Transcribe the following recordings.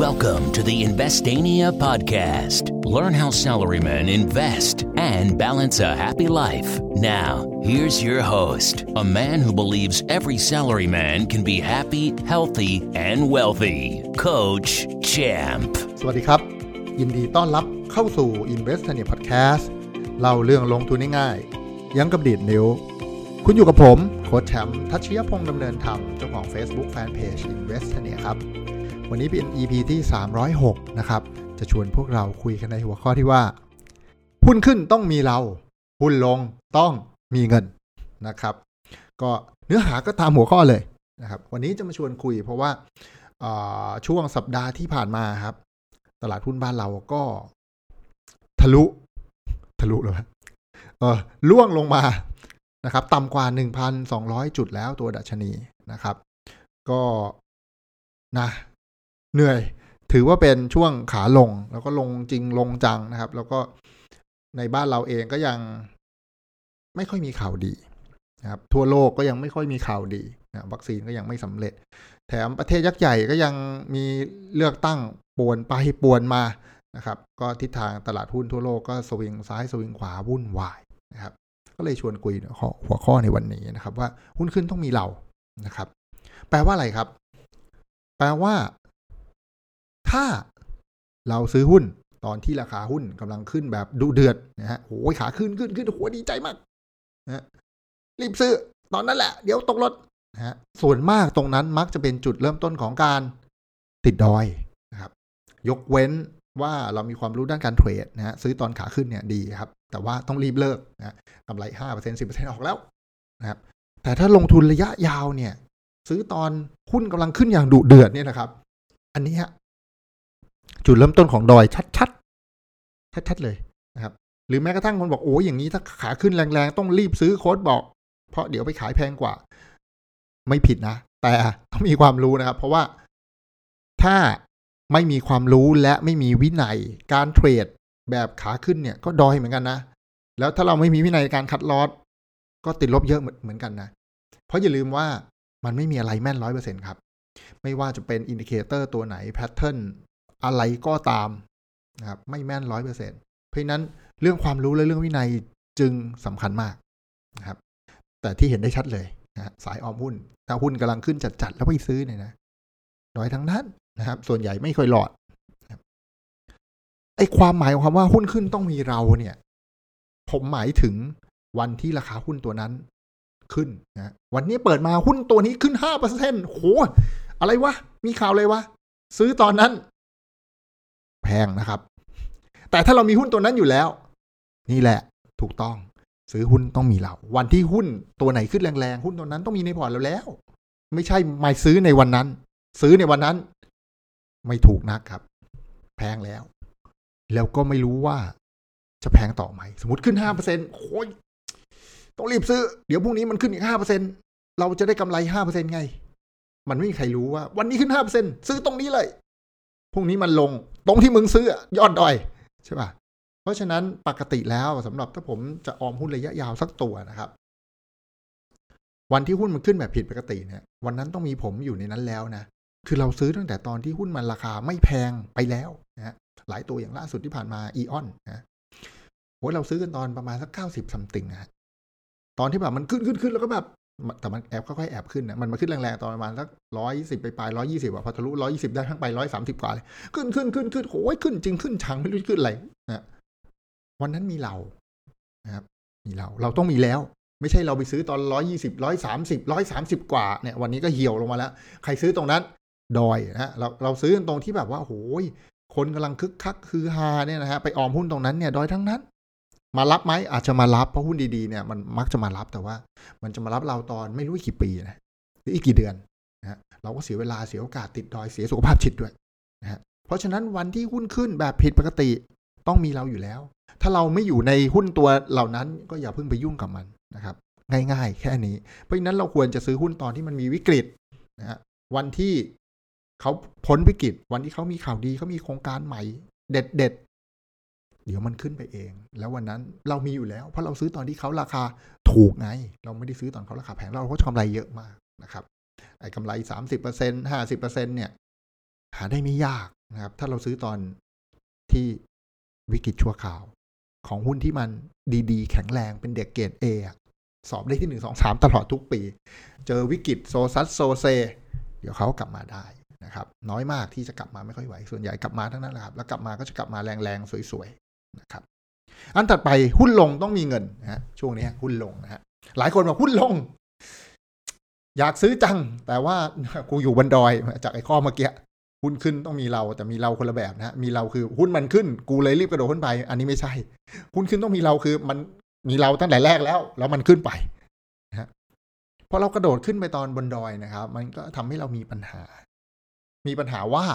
Welcome to the Investania podcast. Learn how salarymen invest and balance a happy life. Now, here's your host, a man who believes every salaryman can be happy, healthy, and wealthy, Coach Champ. สวัสดีครับ ยินดีต้อนรับเข้าสู่ Investania Podcast เล่าเรื่องลงทุนง่ายๆยังกับดีดนิ้ว คุณอยู่กับผม โค้ชแชมป์ทัชยพงษ์ดำเนินธรรมเจ้าของ Facebook Fanpage Investania ครับ วันนี้เป็น EP ที่ 306 นะครับ จะชวนพวกเราคุยกันในหัวข้อที่ว่า หุ้นขึ้นต้องมีเรา หุ้นลงต้องมีเงินนะครับ ก็เนื้อหาก็ตามหัวข้อเลยนะครับ วันนี้จะมาชวนคุยเพราะว่าาช่วงสัปดาห์ที่ผ่านมาครับ ตลาดหุ้นบ้านเราก็ ทะลุ ทะลุเลยเออล่วงลงมานะครับต่ำกว่า 1,200 จุดแล้วตัวดัชนีนะครับ ก็นะ เหนื่อย ถือว่าเป็นช่วงขาลง แล้วก็ลงจริงลงจังนะครับ แล้วก็ในบ้านเราเองก็ยังไม่ค่อยมีข่าวดีนะครับ ทั่วโลกก็ยังไม่ค่อยมีข่าวดีนะวัคซีนก็ยังไม่สำเร็จ แถมประเทศยักษ์ใหญ่ก็ยังมีเลือกตั้งป่วนไปป่วนมานะครับ ก็ทิศทางตลาดหุ้นทั่วโลกก็สวิงซ้ายสวิงขวาวุ่นวายนะครับ ก็เลยชวนคุยหัวข้อในวันนี้นะครับ ว่าหุ้นขึ้นต้องมีเรานะครับ แปลว่าอะไรครับ แปลว่า ถ้าเราซื้อหุ้นตอนที่ราคาหุ้นกำลังขึ้นแบบดุเดือดนะฮะโอ้ยขาขึ้นขึ้นขึ้นหัวดีใจมากนะรีบซื้อ ตอนนั้นแหละ เดี๋ยวตกรถนะฮะส่วนมากตรงนั้นมักจะเป็นจุดเริ่มต้นของการติดดอยนะครับ ยกเว้นว่าเรามีความรู้ด้านการเทรดนะฮะซื้อตอนขาขึ้นเนี่ยดีครับ แต่ว่าต้องรีบเลิกนะกำไรห้าเปอร์เซ็นสิบเปอร์เซ็นออกแล้วนะครับ แต่ถ้าลงทุนระยะยาวเนี่ย ซื้อตอนหุ้นกำลังขึ้นอย่างดุเดือดเนี่ยนะครับ อันนี้ฮะ จุดเริ่มต้นของดอยชัดๆ ชัดๆเลยนะครับ หรือแม้กระทั่งคนบอกโอ้ยอย่างนี้ถ้าขาขึ้นแรงๆ ต้องรีบซื้อโค้ดบอก เพราะเดี๋ยวไปขายแพงกว่า ไม่ผิดนะ แต่ต้องมีความรู้นะครับ เพราะว่าถ้าไม่มีความรู้และไม่มีวินัยการ trade แบบขาขึ้นเนี่ยก็ดอยเหมือนกันนะ แล้วถ้าเราไม่มีวินัยการ cut loss ก็ติดลบเยอะเหมือนกันนะ เพราะอย่าลืมว่ามันไม่มีอะไรแม่นร้อยเปอร์เซ็นครับ ไม่ว่าจะเป็น indicator ตัวไหน pattern อะไรก็ตามนะครับไม่แม่นร้อยเปอร์เซ็นเพราะนั้นเรื่องความรู้และเรื่องวินัยจึงสำคัญมากนะครับ แต่ที่เห็นได้ชัดเลยนะสายออมหุ้นถ้าหุ้นกำลังขึ้นจัดๆแล้วไปซื้อเนี่ยนะดอยทั้งนั้นนะครับ ส่วนใหญ่ไม่ค่อยหลอดไอ้ความหมายของคำว่าหุ้นขึ้นต้องมีเราเนี่ย ผมหมายถึงวันที่ราคาหุ้นตัวนั้นขึ้นนะวันนี้เปิดมาหุ้นตัวนี้ขึ้นห้าเปอร์เซ็นโห อะไรวะ มีข่าวเลยวะ ซื้อตอนนั้น งนะครับ แต่ถ้าเรามีหุ้นตัวนั้นอยู่แล้ว นี่แหละถูกต้องซื้อหุ้นต้องมีเรา วันที่หุ้นตัวไหนขึ้นแรงๆ หุ้นตัวนั้นต้องมีในพอร์ตเราแล้ว ไม่ใช่ม่ซื้อในวันนั้น ซื้อในวันนั้น ไม่ถูกนักครับ แพงแล้ว แล้วก็ไม่รู้ว่าจะแพงต่อไหม สมมติขึ้นห้าเปอร์เซ็นโอ้ยต้องรีบซื้อ เดี๋ยวพรุ่งนี้มันขึ้นอีกห้าเปอร์เซ็นเราจะได้กำไรห้าเปอร์เซ็นไง มันไม่มีใครรู้ว่า วันนี้ขึ้นห้าเปอร์เซ็นซื้อตรงนี้เลย พรุ่งนี้มันลงตรงที่มึงซื้อยอดดอยใช่ป่ะเพราะฉะนั้นปกติแล้วสำหรับถ้าผมจะออมหุ้นระยะยาวสักตัวนะครับ วันที่หุ้นมันขึ้นแบบผิดปกติเนี่ย วันนั้นต้องมีผมอยู่ในนั้นแล้วนะคือเราซื้อตั้งแต่ตอนที่หุ้นมันราคาไม่แพงไปแล้วนะหลายตัวอย่างล่าสุดที่ผ่านมาอีออนนะโหเราซื้อกันตอนประมาณสักเก้าสิบซัมติงนะตอนที่แบบมันขึ้นขึ้นขึ้นแล้วก็แบบ แต่มันแอบค่อยๆแอบขึ้นนะมันมาขึ้นแรงๆตอนประมาณสักร้อยสิบไปปลายร้อยยี่สิบอะพอทะลุร้อยยี่สิบได้ทั้งไปร้อยสามสิบกว่าเลยขึ้นขึ้นขึ้นขึ้นโอ้ยขึ้นจริงขึ้นชังไม่รู้ขึ้นอะไรนะวันนั้นมีเรานะครับ มีเราเราต้องมีแล้ว ไม่ใช่เราไปซื้อตอนร้อยยี่สิบร้อยสามสิบร้อยสามสิบกว่าเนี่ย วันนี้ก็เหี่ยวลงมาแล้ว ใครซื้อตรงนั้น ดอยนะเราเราซื้อตรงที่แบบว่าโอ้ยคนกำลังคึกคักคือฮาเนี่ยนะฮะไปออมหุ้นตรงนั้นเนี่ยดอยทั้งนั้น มารับไหมอาจจะมารับเพราะหุ้นดีๆเนี่ยมันมักจะมารับแต่ว่า มันจะมารับเราตอนไม่รู้กี่ปีนะหรืออีกกี่เดือนนะเราก็เสียเวลาเสียโอกาสติดดอยเสียสุขภาพจิตด้วยนะฮะเพราะฉะนั้นวันที่หุ้นขึ้นแบบผิดปกติต้องมีเราอยู่แล้ว ถ้าเราไม่อยู่ในหุ้นตัวเหล่านั้นก็อย่าเพิ่งไปยุ่งกับมันนะครับ ง่าย ๆ แค่นี้ เพราะฉะนั้นเราควรจะซื้อหุ้นตอนที่มันมีวิกฤตนะฮะวันที่เขาพ้นวิกฤตวันที่เขามีข่าวดีเขามีโครงการใหม่ เด็ด เดี๋ยวมันขึ้นไปเอง แล้ววันนั้นเรามีอยู่แล้ว เพราะเราซื้อตอนที่เขาราคาถูกไง เราไม่ได้ซื้อตอนเขาราคาแพงเราก็จะกำไรเยอะมากนะครับไอ้กำไรสามสิบเปอร์เซ็นห้าสิบเปอร์เซ็นเนี่ยหาได้ไม่ยากนะครับ ถ้าเราซื้อตอนที่วิกฤตชั่วคราว ของหุ้นที่มันดีๆ แข็งแรงเป็นเด็กเกรดเอะสอบได้ที่หนึ่งสองสามตลอดทุกปี เจอวิกฤตโซซัสโซเซ เดี๋ยวเขากลับมาได้นะครับ น้อยมากที่จะกลับมาไม่ค่อยไหว ส่วนใหญ่กลับมาทั้งนั้นแหละครับ แล้วกลับมาก็จะกลับมาแรงๆ สวยๆ นะครับอันถัดไปหุ้นลงต้องมีเงินนะช่วงนี้หุ้นลงนะฮะหลายคนบอกหุ้นลง อยากซื้อจัง แต่ว่ากูอยู่บนดอยจากไอ้ข้อเมื่อกี้หุ้นขึ้นต้องมีเราแต่มีเราคนละแบบนะมีเราคือหุ้นมันขึ้น กูเลยรีบกระโดดขึ้นไป อันนี้ไม่ใช่ หุ้นขึ้นต้องมีเราคือมันมีเราตั้งแต่แรกแล้ว แล้วมันขึ้นไปนะฮะพอเรากระโดดขึ้นไปตอนบนดอยนะครับ มันก็ทำให้เรามีปัญหา มีปัญหาว่า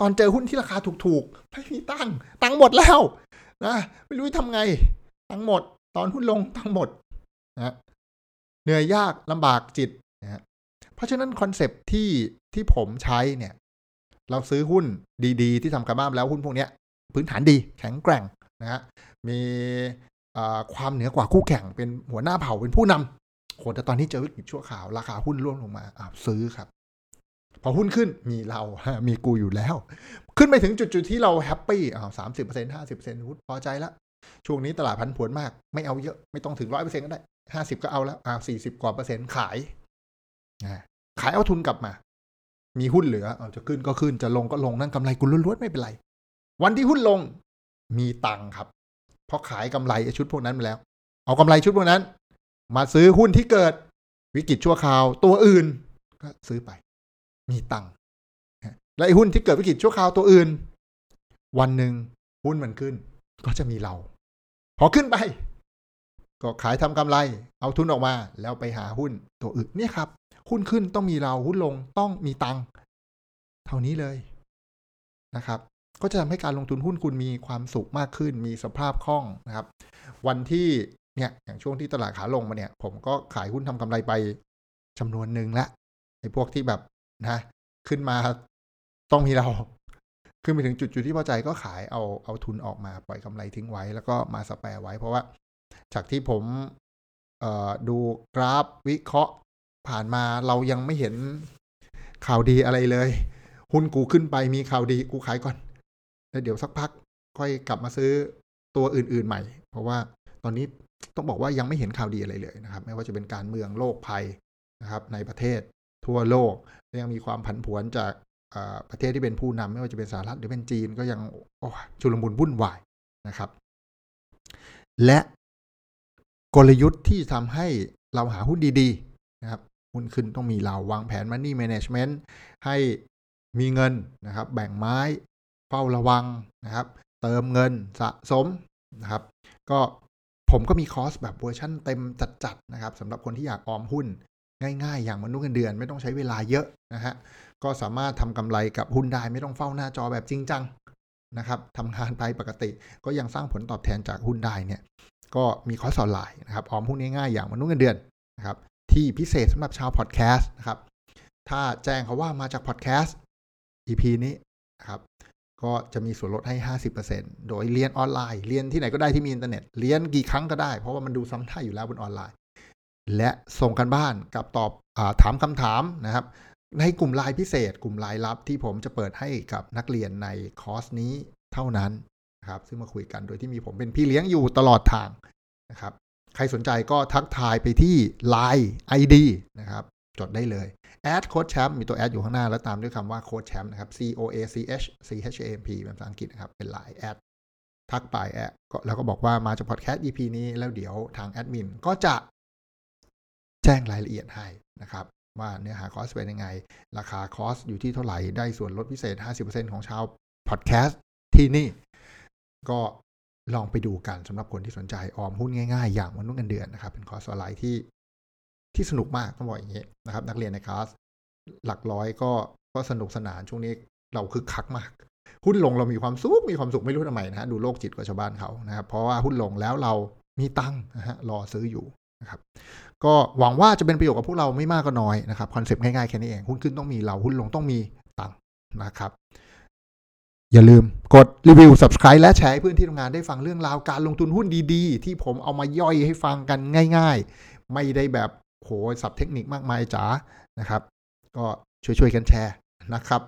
ตอนเจอหุ้นที่ราคาถูกๆไม่มีตั้ง ตังหมดแล้ว นะไม่รู้ทำไงตังหมด ตอนหุ้นลงตังหมดนะเหนื่อยยากลำบากจิตนะเพราะฉะนั้นคอนเซปที่ที่ผมใช้เนี่ย เราซื้อหุ้นดีๆ ที่ทำการบ้านแล้วหุ้นพวกนี้พื้นฐานดีแข็งแกร่งนะฮะมีความเหนือกว่าคู่แข่งเป็นหัวหน้าเผ่าเป็นผู้นำโหแต่ตอนนี้เจอวิกฤตชั่วข่าวราคาหุ้นร่วงลงมาอ่าซื้อครับ พอหุ้นขึ้นมีเรา มีกูอยู่แล้ว ขึ้นไปถึงจุดๆที่เราแฮปปี้อ่าสามสิบเปอร์เซ็นต์ห้าสิบเปอร์เซ็นต์พอใจแล้วช่วงนี้ตลาดพันผวนมาก ไม่เอาเยอะไม่ต้องถึงร้อยเปอร์เซ็นต์ก็ได้ห้าสิบก็เอาแล้วอ่าสี่สิบกว่าเปอร์เซ็นต์ขายขายเอาทุนกลับมา มีหุ้นเหลือเอาจะขึ้นก็ขึ้นจะลงก็ลงนั่นกำไรกุล้วนๆไม่เป็นไร วันที่หุ้นลงมีตังครับพอขายกำไรชุดพวกนั้นไปแล้ว เอากำไรชุดพวกนั้น มาซื้อหุ้นที่เกิดวิกฤตชั่วคราวตัวอื่นก็ซื้อไป มีตังค์ และไอ้หุ้นที่เกิดวิกฤตชั่วคราวตัวอื่น วันหนึ่งหุ้นมันขึ้น ก็จะมีเรา พอขึ้นไป ก็ขายทำกำไร เอาทุนออกมา แล้วไปหาหุ้นตัวอื่นเนี่ยครับ หุ้นขึ้นต้องมีเราหุ้นลงต้องมีตังค์เท่านี้เลยนะครับ ก็จะทำให้การลงทุนหุ้นคุณมีความสุขมากขึ้น มีสภาพคล่องนะครับ วันที่เนี่ยอย่างช่วงที่ตลาดขาลงมาเนี่ย ผมก็ขายหุ้นทำกำไรไปจำนวนหนึ่งละไอ้พวกที่แบบนะขึ้นมา ต้องมีเราขึ้นไปถึงจุดจุดที่พอใจก็ขายเอาเอาทุนออกมาปล่อยกำไรทิ้งไว้ แล้วก็มาสแปรไว้ เพราะว่าจากที่ผมเอ่อดูกราฟวิเคราะห์ผ่านมาเรายังไม่เห็นข่าวดีอะไรเลย หุ้นกูขึ้นไปมีข่าวดีกูขายก่อน แล้วเดี๋ยวสักพักค่อยกลับมาซื้อตัวอื่น ๆใหม่ เพราะว่าตอนนี้ต้องบอกว่ายังไม่เห็นข่าวดีอะไรเลยนะครับ ไม่ว่าจะเป็นการเมืองโลกภัยนะครับ ในประเทศทั่วโลกยังมีความผันผวนจาก ประเทศที่เป็นผู้นำไม่ว่าจะเป็นสหรัฐหรือเป็นจีนก็ยังชุลมุนวุ่นวายนะครับ และกลยุทธ์ที่ทำให้เราหาหุ้นดีๆนะครับหุ้นขึ้นต้องมีเราวางแผน Money Management ให้มีเงินนะครับ แบ่งไม้เฝ้าระวังนะครับ เติมเงินสะสมนะครับ ก็ผมก็มีคอร์สแบบเวอร์ชั่นเต็มจัดๆนะครับสำหรับคนที่อยากออมหุ้น ง่าย ๆ อย่างมนุษย์เงินเดือนไม่ต้องใช้เวลาเยอะนะฮะก็สามารถทำกำไรกับหุ้นได้ไม่ต้องเฝ้าหน้าจอแบบจริงจังนะครับทำงานไปปกติก็ยังสร้างผลตอบแทนจากหุ้นได้เนี่ยก็มีคอร์สออนไลน์นะครับออมหุ้นง่ายๆอย่างมนุษย์เงินเดือนนะครับที่พิเศษสำหรับชาวพอดแคสต์นะครับถ้าแจ้งเขาว่ามาจากพอดแคสต์ EP นี้นะครับก็จะมีส่วนลดให้ 50%โดยเรียนออนไลน์ เรียนที่ไหนก็ได้ที่มีอินเทอร์เน็ต เรียนกี่ครั้งก็ได้ เพราะว่ามันดูซ้ำได้อยู่แล้วบนออนไลน์ และส่งการบ้านกับตอบถามคำถามนะครับ ในกลุ่มไลน์พิเศษ กลุ่มไลน์ลับที่ผมจะเปิดให้กับนักเรียนในคอร์สนี้เท่านั้นนะครับ ซึ่งมาคุยกันโดยที่มีผมเป็นพี่เลี้ยงอยู่ตลอดทางนะครับ ใครสนใจก็ทักทายไปที่ Line ID นะครับจดได้เลยแอดโค้ชแชมป์มีตัวแอดอยู่ข้างหน้า แล้วตามด้วยคำว่าโค้ชแชมป์นะครับ C O A C H C H A M P เป็นภาษาอังกฤษนะครับ เป็นไลน์แอดทักไปแอดแล้วก็บอกว่ามาจากพอดแคสต์ EP นี้แล้วเดี๋ยวทางแอดมินก็จะ แจ้งรายละเอียดให้นะครับว่าเนื้อหาคอร์สเป็นยังไง ราคาคอร์สอยู่ที่เท่าไหร่ ได้ส่วนลดพิเศษ 50%ของชาวพอดแคสต์ที่นี่ ก็ลองไปดูกันสำหรับคนที่สนใจออมหุ้นง่ายๆ อย่างมนุษย์เงินเดือนนะครับ เป็นคอร์สออนไลน์ที่ที่สนุกมากต้องบอกอย่างนี้นะครับ นักเรียนในคลาสหลักร้อยก็ก็สนุกสนานช่วงนี้เราคึกคักมาก หุ้นลงเรามีความสุขมีความสุขไม่รู้ทำไมนะฮะดูโลกจิตกว่าชาวบ้านเขานะครับเพราะว่าหุ้นลงแล้วเรามีตังค์นะฮะรอซื้ออยู่ นะครับก็หวังว่าจะเป็นประโยชน์กับพวกเราไม่มากก็น้อยนะครับคอนเซปต์ง่ายๆแค่นี้เองหุ้นขึ้นต้องมีเราหุ้นลงต้องมีตังค์นะครับ อย่าลืมกดรีวิว subscribe และแชร์ให้เพื่อนที่ทำงานได้ฟังเรื่องราวการลงทุนหุ้นดีๆ ที่ผมเอามาย่อยให้ฟังกันง่าย ๆ ไม่ได้แบบโหสับเทคนิคมากมายจ๋านะครับ ก็ช่วยๆกันแชร์นะครับ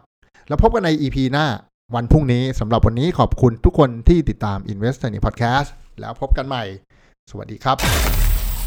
แล้วพบกันใน EP หน้าวันพรุ่งนี้สำหรับวันนี้ขอบคุณทุกคนที่ติดตาม Invest n พ Podcast แล้วพบกันใหม่ สวัสดีครับ